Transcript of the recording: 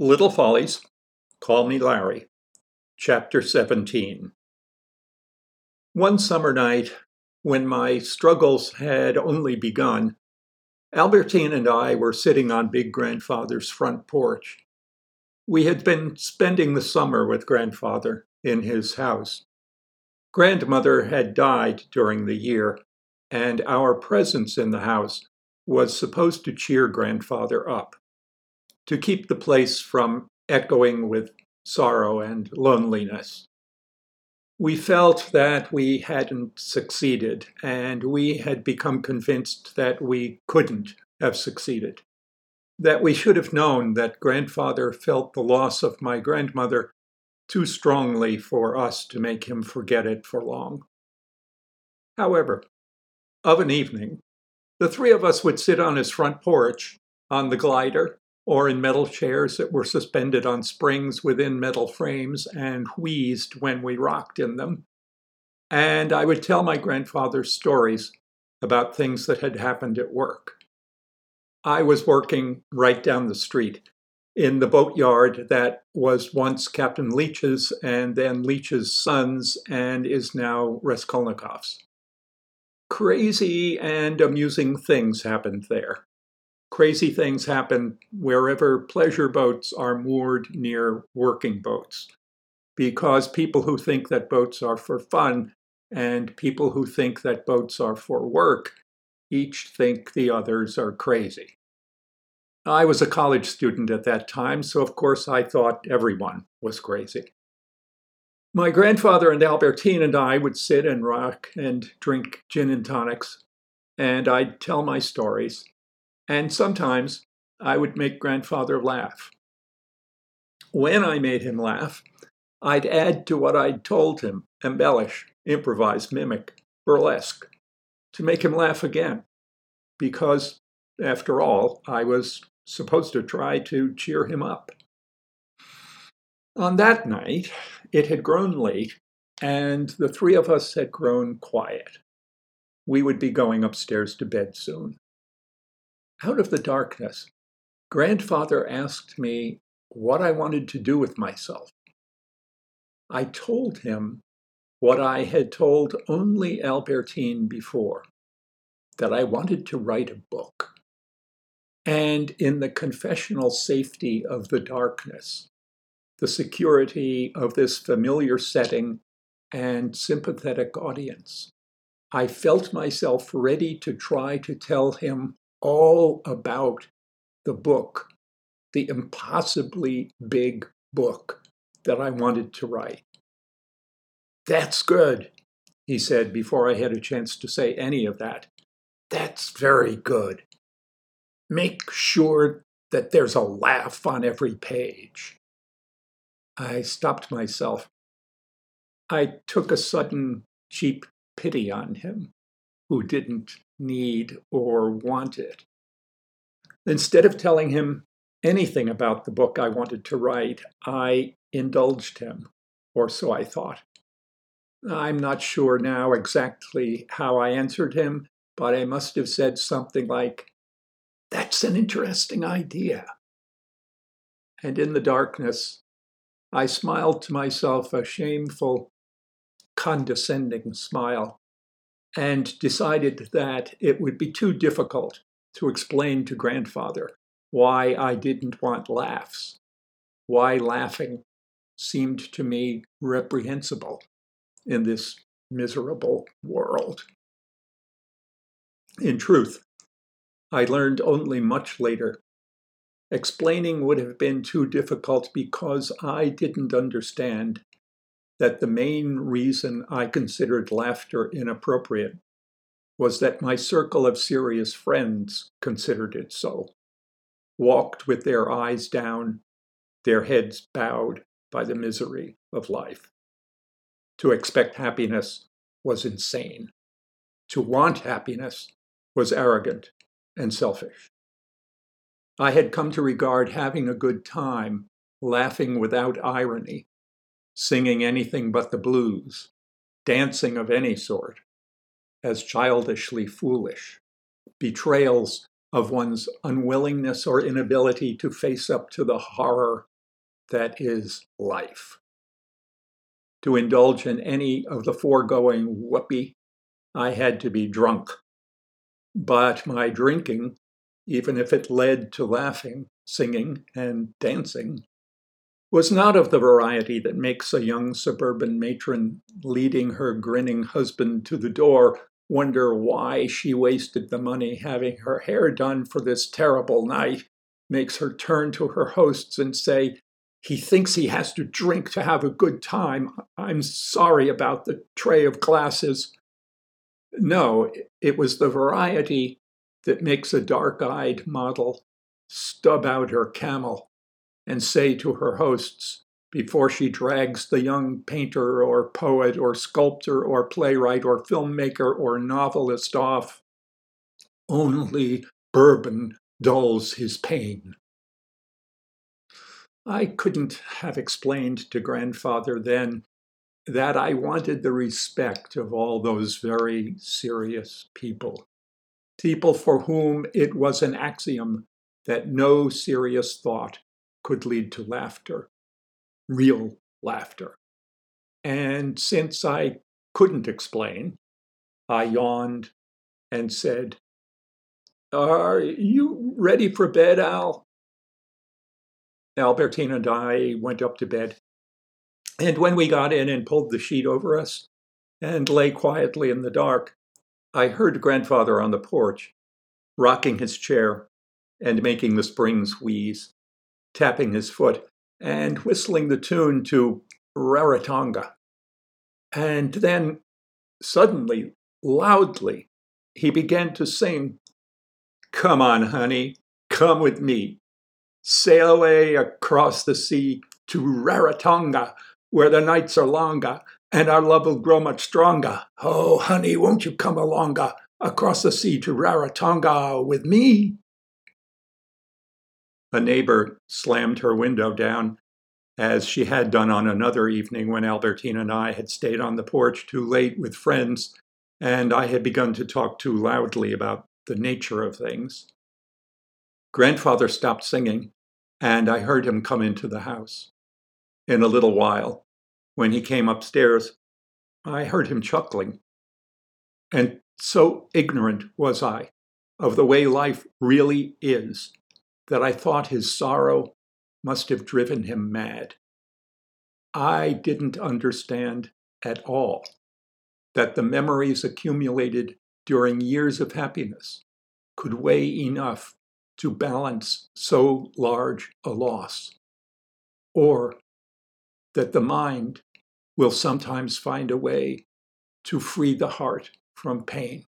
Little Follies, Call Me Larry, Chapter 17. One summer night, when my struggles had only begun, Albertine and I were sitting on Big Grandfather's front porch. We had been spending the summer with Grandfather in his house. Grandmother had died during the year, and our presence in the house was supposed to cheer Grandfather up to keep the place from echoing with sorrow and loneliness. We felt that we hadn't succeeded, and we had become convinced that we couldn't have succeeded. That we should have known that grandfather felt the loss of my grandmother too strongly for us to make him forget it for long. However, of an evening, the three of us would sit on his front porch, on the glider, or in metal chairs that were suspended on springs within metal frames and wheezed when we rocked in them. And I would tell my grandfather stories about things that had happened at work. I was working right down the street in the boatyard that was once Captain Leech's and then Leech's son's and is now Raskolnikov's. Crazy and amusing things happened there crazy things happen wherever pleasure boats are moored near working boats. Because people who think that boats are for fun and people who think that boats are for work each think the others are crazy. I was a college student at that time, so of course I thought everyone was crazy. My grandfather and Albertine and I would sit and rock and drink gin and tonics, and I'd tell my stories, and sometimes I would make grandfather laugh. When I made him laugh, I'd add to what I'd told him, embellish, improvise, mimic, burlesque, to make him laugh again. Because, after all, I was supposed to try to cheer him up. On that night, it had grown late, and the three of us had grown quiet. We would be going upstairs to bed soon. Out of the darkness, grandfather asked me what I wanted to do with myself. I told him what I had told only Albertine before that I wanted to write a book. And in the confessional safety of the darkness, the security of this familiar setting and sympathetic audience, I felt myself ready to try to tell him all about the book, the impossibly big book that I wanted to write. That's good, he said before I had a chance to say any of that. That's very good. Make sure that there's a laugh on every page. I stopped myself. I took a sudden cheap pity on him, who didn't need, or want it. Instead of telling him anything about the book I wanted to write, I indulged him, or so I thought. I'm not sure now exactly how I answered him, but I must have said something like, That's an interesting idea. And in the darkness, I smiled to myself a shameful, condescending smile and decided that it would be too difficult to explain to grandfather why I didn't want laughs, why laughing seemed to me reprehensible in this miserable world. In truth, I learned only much later. Explaining would have been too difficult because I didn't understand that the main reason I considered laughter inappropriate was that my circle of serious friends considered it so, walked with their eyes down, their heads bowed by the misery of life. To expect happiness was insane. To want happiness was arrogant and selfish. I had come to regard having a good time, laughing without irony, singing anything but the blues, dancing of any sort, as childishly foolish, betrayals of one's unwillingness or inability to face up to the horror that is life. To indulge in any of the foregoing whoopee, I had to be drunk. But my drinking, even if it led to laughing, singing, and dancing, was not of the variety that makes a young suburban matron leading her grinning husband to the door wonder why she wasted the money having her hair done for this terrible night, makes her turn to her hosts and say, He thinks he has to drink to have a good time. I'm sorry about the tray of glasses. No, it was the variety that makes a dark eyed model stub out her camel and say to her hosts, before she drags the young painter or poet or sculptor or playwright or filmmaker or novelist off. Only bourbon dulls his pain. I couldn't have explained to grandfather then that I wanted the respect of all those very serious people, people for whom it was an axiom that no serious thought could lead to laughter real laughter. And since I couldn't explain, I yawned and said, Are you ready for bed, Al? Albertine and I went up to bed. And when we got in and pulled the sheet over us and lay quietly in the dark, I heard grandfather on the porch, rocking his chair and making the springs wheeze, tapping his foot and whistling the tune to Rarotonga. And then suddenly, loudly, he began to sing, Come on, honey, come with me. Sail away across the sea to Rarotonga, where the nights are longer and our love will grow much stronger. Oh, honey, won't you come alonga uh, across the sea to Rarotonga with me? A neighbor slammed her window down, as she had done on another evening when Albertine and I had stayed on the porch too late with friends, and I had begun to talk too loudly about the nature of things. Grandfather stopped singing, and I heard him come into the house. In a little while, when he came upstairs, I heard him chuckling. And so ignorant was I of the way life really is that I thought his sorrow must have driven him mad. I didn't understand at all that the memories accumulated during years of happiness could weigh enough to balance so large a loss, or that the mind will sometimes find a way to free the heart from pain.